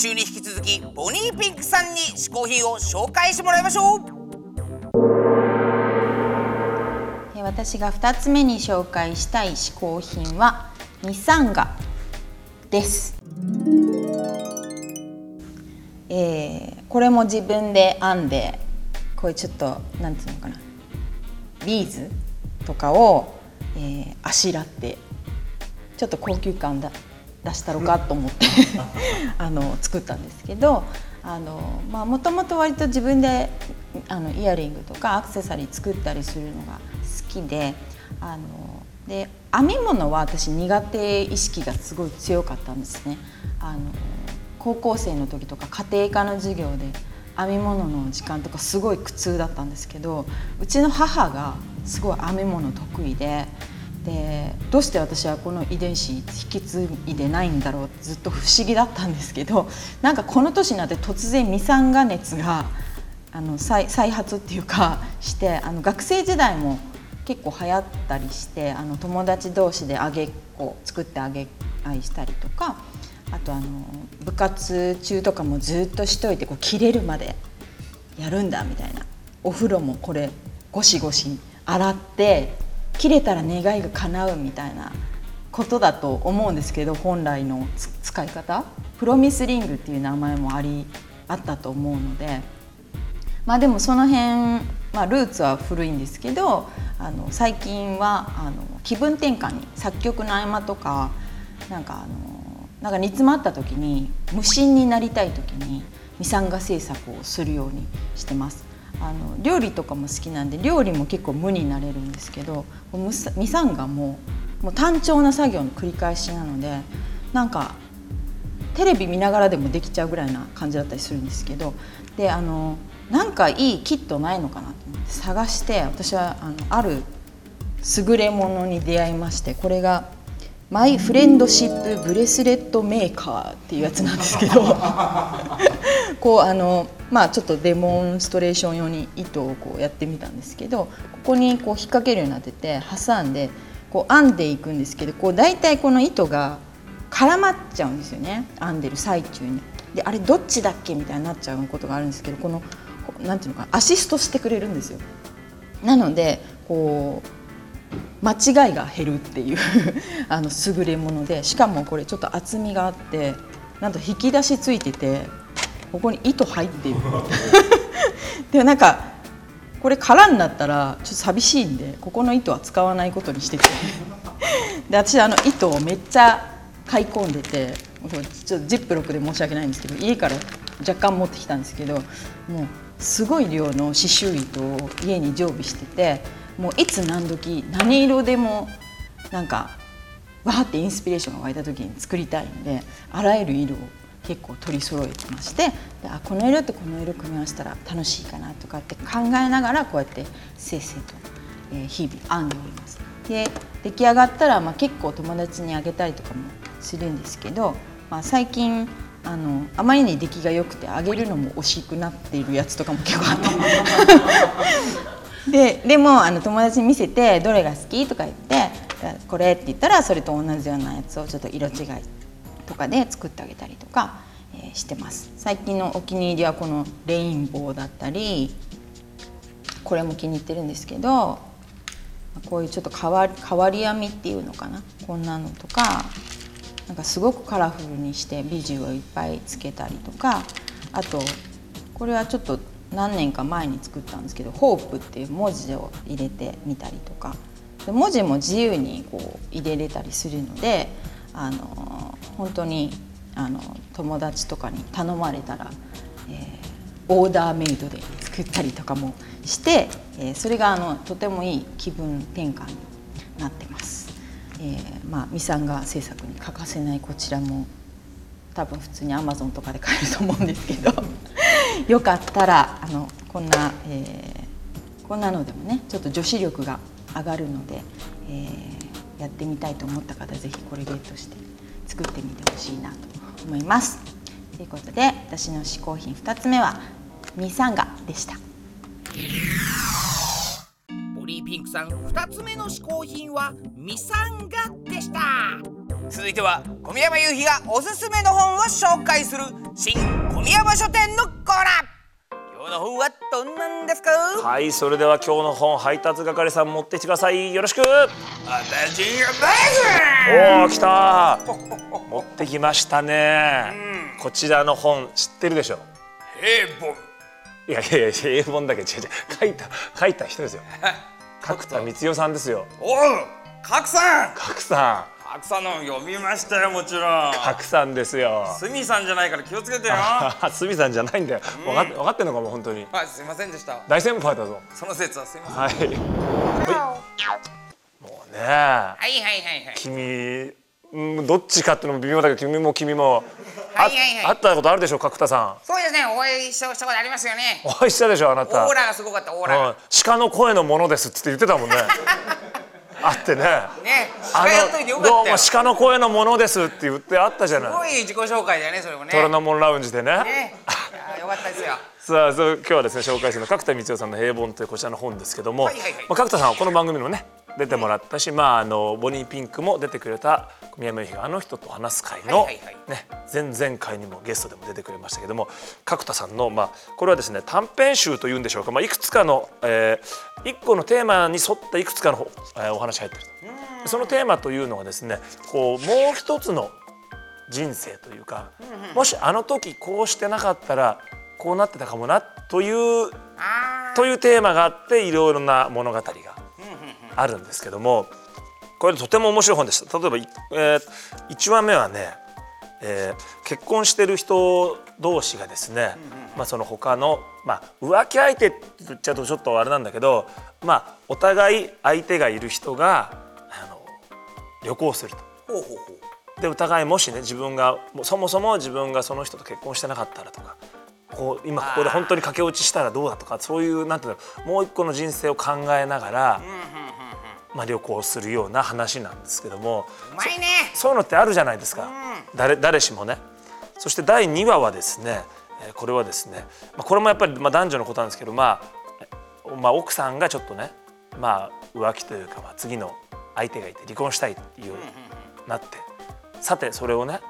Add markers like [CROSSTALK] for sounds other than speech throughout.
週に引き続きボニーピンクさんに嗜好品を紹介してもらいましょう。私が2つ目に紹介したい嗜好品はミサンガです、えー、これも自分で編んでこういうちょっとなんていうのかな。ビーズとかを、えー、あしらってちょっと高級感だ出したろかと思って [LAUGHS] あの作ったんですけどもともと割と自分であのイヤリングとかアクセサリー作ったりするのが好きであので編み物は私苦手意識がすごい強かったんですね。あの高校生の時とか家庭科の授業で編み物の時間とかすごい苦痛だったんですけどうちの母がすごい編み物得意ででどうして私はこの遺伝子引き継いでないんだろうずっと不思議だったんですけど [LAUGHS] なんかこの年になって突然ミサンガ熱があの再再発っていうかしてあの学生時代も結構流行ったりしてあの友達同士であげっこ作ってあげ合いしたりとかあとあの部活中とかもずっとしといてこう切れるまでやるんだみたいな。お風呂もこれゴシゴシ洗って切れたら願いが叶うみたいなことだと思うんですけど本来の使い方プロミスリングっていう名前もありあったと思うのでまあでもその辺、まあ、ルーツは古いんですけどあの最近はあの気分転換に作曲の合間とかなんかあのなんか煮詰まった時に無心になりたい時にミサンガ制作をするようにしてます。あの料理とかも好きなんで料理も結構無になれるんですけどミサンガももう単調な作業の繰り返しなのでなんかテレビ見ながらでもできちゃうぐらいな感じだったりするんですけどであのなんかいいキットないのかなと思って探して私はあのある優れものに出会いましてこれがマイフレンドシップブレスレットメーカーっていうやつなんですけど [LAUGHS] こうあのまあちょっとデモンストレーション用に糸をこうやってみたんですけどここにこう引っ掛けるようになってて挟んでこう編んでいくんですけどこう大体この糸が絡まっちゃうんですよね編んでる最中に。であれどっちだっけみたいになっちゃうことがあるんですけどこのなんていうのかアシストしてくれるんですよ。なのでこう間違いが減るっていう [LAUGHS] あの優れものでしかもこれちょっと厚みがあってなんと引き出しついててここに糸入ってる。[LAUGHS] でもなんかこれ空になったらちょっと寂しいんでここの糸は使わないことにしてて。で私あの糸をめっちゃ買い込んでてちょっとジップロックで申し訳ないんですけど家から若干持ってきたんですけどもうすごい量の刺繍糸を家に常備しててもういつ何時何色でもなんかわーってインスピレーションが湧いた時に作りたいのであらゆる色を結構取り揃えてましてであこの色とこの色組み合わせたら楽しいかなとかって考えながらこうやってせいせいと、え、日々編んでおります。で出来上がったら、まあ、結構友達にあげたりとかもするんですけど、まあ、最近あのあまりに出来が良くてあげるのも惜しくなっているやつとかも結構あってででもあの友達に見せて「どれが好き?」とか言って「これ」って言ったらそれと同じようなやつをちょっと色違いとかで作ってあげたりとか、えー、してます最近のお気に入りはこのレインボーだったりこれも気に入ってるんですけどこういうちょっと変わ変わり編みっていうのかな？こんなのとかなんかすごくカラフルにしてビジュをいっぱいつけたりとかあとこれはちょっと何年か前に作ったんですけど「ホープ」っていう文字を入れてみたりとかで文字も自由にこう入れれたりするのであの本当にあの友達とかに頼まれたら、えー、オーダーメイドで作ったりとかもして、えー、それがあのとてもいい気分転換になってます。えー、まあ、ミサンガ制作に欠かせないこちらも多分普通にアマゾンとかで買えると思うんですけどよかったらあのこんな、えー、こんなのでもねちょっと女子力が上がるので、えー、やってみたいと思った方是非これゲットして作ってみてほしいなと思います。ということで私の嗜好品2つ目はミサンガでした。ボリーピンクさん2つ目の嗜好品はミサンガでした続いては小宮山雄飛がおすすめの本を紹介する新小宮山書店のコーナー。今日の本はどんなんですか？はいそれでは今日の本配達係さん持ってきてください。よろしく。私おお来た。持ってきましたね。こちらの本知ってるでしょ？平凡。いやいやいや英文だけ違う違う。書いた書いた人ですよ。[LAUGHS] 角田光代さんですよ。おう角さん。角さ角さんの読みましたよもちろん。ん角さんですよ。すみさんじゃないから気をつけてよ。あすみさんじゃないんだよ。分かっ分かってんのかも本当に。はいすいませんでした。大先輩だぞ。その説はすいません。はい。もうね。はいはいはいはい。君うんどっちかっていうのも微妙だけど君も君も。あはいはいはい。会ったことあるでしょ角田さそうですね。お会いしたしたことありますよね。んお会いしたでしょあなオたーラがすごかったオーラうん。が鹿の声のものですっつって言ってたもんね [LAUGHS] あってね。ねあ鹿やっといてよのどうもかったよ。鹿の声のものですって言ってあったじゃすない。ごい自己紹介だよねそれもね。虎ノ門ラウンジでね。ね。いやよかったですよ。さあ今日はですね紹介するの角田光代さんの「平凡」というこちらの本ですけども、はいはいはい。まあ、角田さんはこの番組にもね出てもらったし、まあ、あのボニーピンクも出てくれた小宮山由比があの人と話す会の、ね、前々回にもゲストでも出てくれましたけども角田さんの、まあ、これはですね短編集というんでしょうか、まあ、いくつかの、えー、一個のテーマに沿ったいくつかの、えーお話入ってると。そのテーマというのはですねこうもう一つの人生というか、もしあの時こうしてなかったらこうなってたかもなというあというテーマがあっていろいろな物語があるんですけどもこれとても面白い本でした。例えば、いえー、1話目はね、えー結婚してる人同士がですね、まあ、その他の、まあ、浮気相手って言っちゃうとちょっとあれなんだけど、まあ、お互い相手がいる人があの旅行すると。ーほうほうほう。でお互いもしね自分がそもそも自分がその人と結婚してなかったらとかこう今ここで本当に駆け落ちしたらどうだとかそういうなんていうのもう一個の人生を考えながら、まあ、旅行するような話なんですけどもうまいね。そういうのってあるじゃないですか、誰誰しもね。そして第2話はですねえーこれはですね、まあ、これもやっぱりまあ男女のことなんですけど、まあ、まあ奥さんがちょっとね、まあ、浮気というか、まあ、次の相手がいて離婚したいっていうようになってさてそれをね、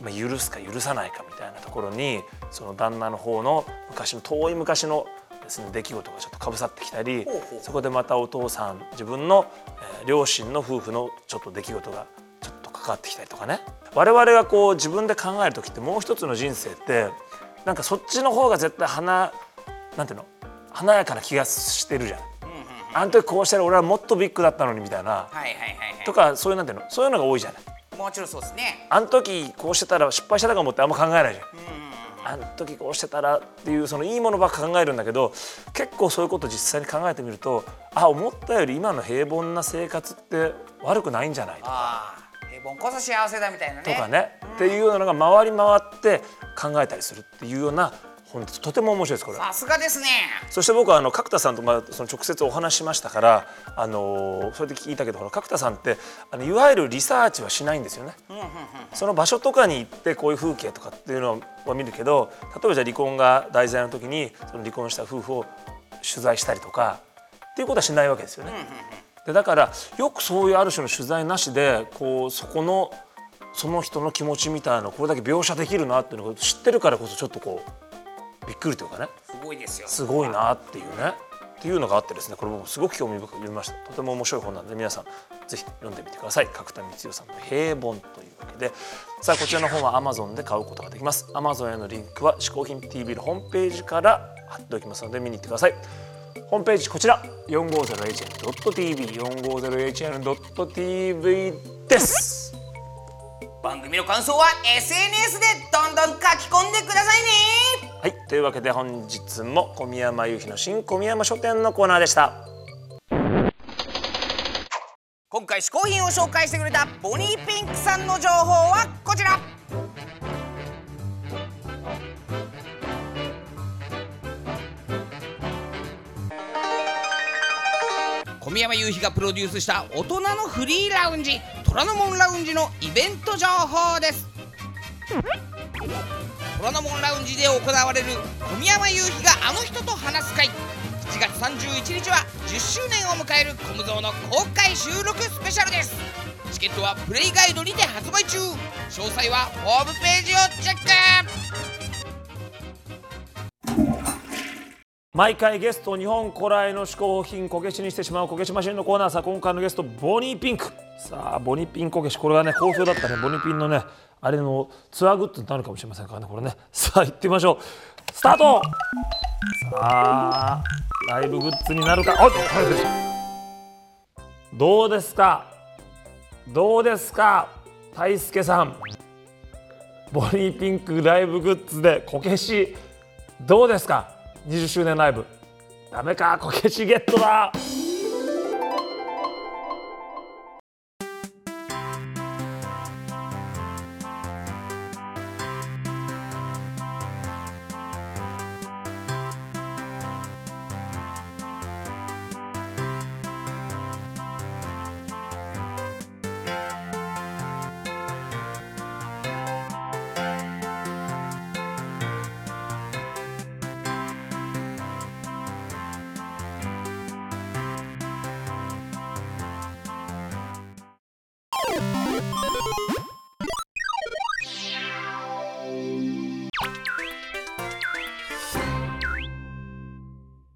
まあ、許すか許さないかみたいなところにその旦那の方の昔の遠い昔のですね出来事がちょっとかぶさってきたりそこでまたお父さん自分の、えー両親の夫婦のちょっと出来事がちょっと関わってきたりとかね。我々がこう自分で考える時ってもう一つの人生ってなんかそっちの方が絶対華なんていうの華やかな気がしてるじゃん。あの時こうしたら俺はもっとビッグだったのにみたいな。はいはいはいはとかそういうなんていうのそういうのが多いじゃない。いもちろんそうですね。あの時こうしてたら失敗したかもってあんま考えないじゃん。あの時こうしてたらっていうそのいいものばっか考えるんだけど結構そういうこと実際に考えてみるとあ思ったより今の平凡な生活って悪くないんじゃないとか。平凡こそ幸せだみたいなね。とかね。っていうようなのが回り回って考えたりするっていうような本ですとても面白いですこれ。さすがですねそして僕はあの角田さんとまあその直接お話ししましたからあのそれで聞いたけどほら角田さんってあのいわゆるリサーチはしないんですよね。その場所とかに行ってこういう風景とかっていうのは見るけど例えばじゃあ離婚が題材の時にその離婚した夫婦を取材したりとかっていうことはしないわけですよね。でだからよくそういうある種の取材なしでこうそこのその人の気持ちみたいなこれだけ描写できるなっていうのを知ってるからこそちょっとこうびっくりというかね。すごいですよ。すごいなっていうね。っていうのがあってですねこれ僕すごく興味深く読みました。とても面白い本なので皆さんぜひ読んでみてください。角田光代さんの「平凡」というわけで。さあこちらの本は Amazon で買うことができます。Amazon へのリンクは「嗜好品 TV」のホームページから貼っておきますので見に行ってください。ホームページこちら。450hn.tv 450hn.tv です。番組の感想は SNS でどんどん書き込んでくださいねはいというわけで本日も小宮山雄飛の新小宮山書店のコーナーでした。今回試行品を紹介してくれたボニーピンクさんの情報はこちら。小宮山雄飛がプロデュースした大人のフリーラウンジ虎ノ門ラウンジのイベント情報です。虎ノ門ラウンジで行われる富山雄飛があの人と話す会。7月31日は10周年を迎えるコムゾーの公開収録スペシャルです。チケットはプレイガイドにて発売中。詳細はホームページをチェック。毎回ゲスト日本古来の嗜好品こけしにしてしまうこけしマシンのコーナー。さあ今回のゲストボニーピンク。さあボニーピンこけしこれがね好評だったね。ボニーピンのねあれのツアーグッズになるかもしれませんからねこれね。さあ行ってみましょう。スタート!さあライブグッズになるか。おっどうですか?どうですか?大輔さん。ボニーピンクライブグッズでこけしどうですか?20周年ライブ。ダメかこけしゲットだ。